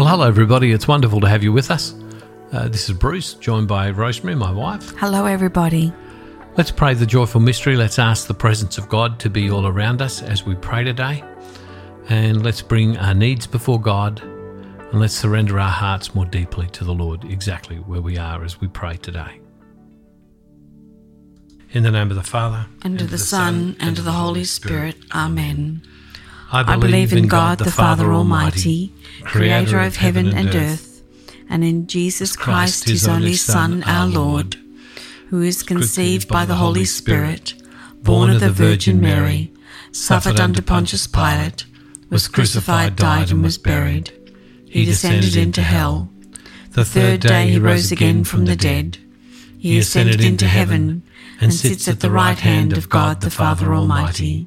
Well, hello, everybody. It's wonderful to have you with us. Uh, this is Bruce, joined by Rosemary, my wife. Hello, everybody. Let's pray the joyful mystery. Let's ask the presence of God to be all around us as we pray today. And let's bring our needs before God and let's surrender our hearts more deeply to the Lord, exactly where we are as we pray today. In the name of the Father, and, of the, Son, and of the Holy Spirit. Amen. I I believe in God, the Father Almighty, creator of heaven and earth, and in Jesus Christ, his only Son, our Lord, who is conceived by the Holy Spirit, born of the Virgin Mary, suffered under Pontius Pilate, was crucified, died, and was buried. He descended into hell. The Third day he rose again from the dead. He ascended into heaven and sits at the right hand of God the Father Almighty.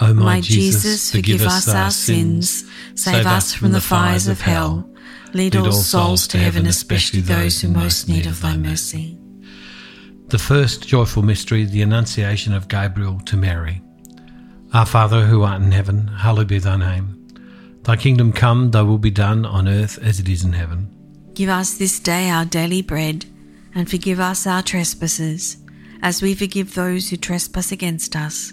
O My Jesus, forgive us our sins, save us from the fires of hell. Lead all souls to heaven, especially those who most need of thy mercy. The first joyful mystery, the Annunciation of Gabriel to Mary. Our Father, who art in heaven, hallowed be thy name. Thy kingdom come, thy will be done on earth as it is in heaven. Give us this day our daily bread, and forgive us our trespasses, as we forgive those who trespass against us.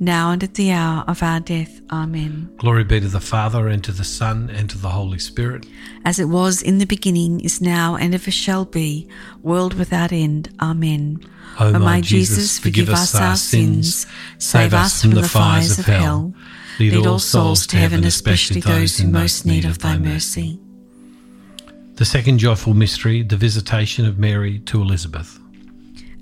now and at the hour of our death. Amen. Glory be to the Father, and to the Son, and to the Holy Spirit. As it was in the beginning, is now, and ever shall be, world without end. Amen. O my Jesus, forgive us our sins, save us from the fires of hell. Lead all souls to heaven, especially those in most need of thy mercy. The second joyful mystery, the visitation of Mary to Elizabeth.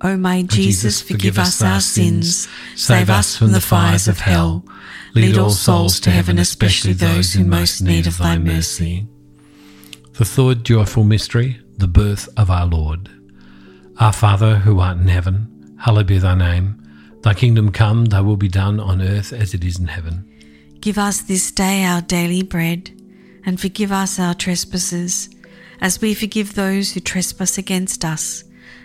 O my Jesus, forgive us our sins, save us from the fires of hell. Lead all souls to heaven, especially those in most need of thy mercy. The third joyful mystery, the birth of our Lord. Our Father, who art in heaven, hallowed be thy name. Thy kingdom come, thy will be done on earth as it is in heaven. Give us this day our daily bread, and forgive us our trespasses, as we forgive those who trespass against us.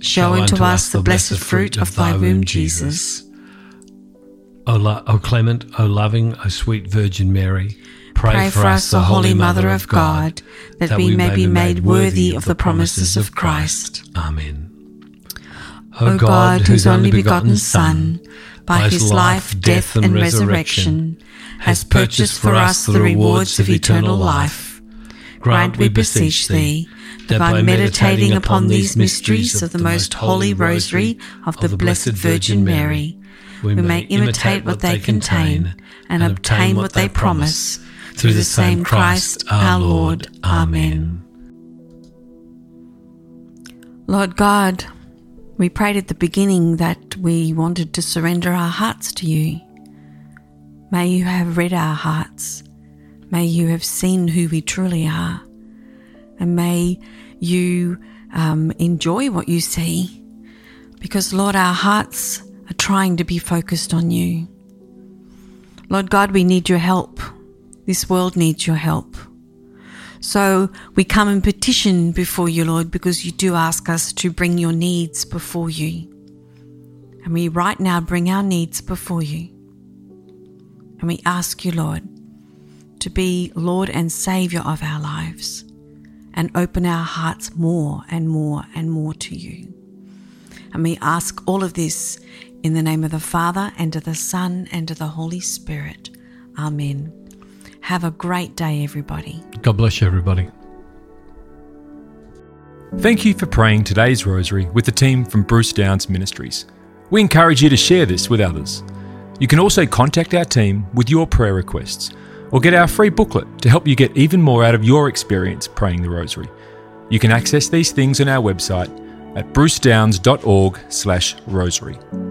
show unto us the blessed fruit of thy womb, Jesus. O, lo- o clement, O loving, O sweet Virgin Mary, pray, Pray for us, the Holy Mother of God, that we may be made worthy of the promises of Christ. Amen. O God, whose only begotten Son, by his life, death, and resurrection, has purchased for us the rewards of eternal life, grant, we beseech thee, that by meditating upon these mysteries of the most holy rosary of the Blessed Virgin Mary, we may imitate what they contain and obtain what they promise, through the same Christ our Lord. Amen. Lord God, we prayed at the beginning that we wanted to surrender our hearts to you. May you have read our hearts. May you have seen who we truly are. And may you um, enjoy what you see. Because, Lord, our hearts are trying to be focused on you. Lord God, we need your help. This world needs your help. So we come and petition before you, Lord, because you do ask us to bring your needs before you. And we right now bring our needs before you. And we ask you, Lord, to be Lord and Saviour of our lives and open our hearts more and more and more to you. And we ask all of this in the name of the Father and of the Son and of the Holy Spirit. Amen. Have a great day, everybody. God bless you, everybody. Thank you for praying today's rosary with the team from Bruce Downs Ministries. We encourage you to share this with others. You can also contact our team with your prayer requests or get our free booklet to help you get even more out of your experience praying the rosary. You can access these things on our website at brucedowns.org/rosary.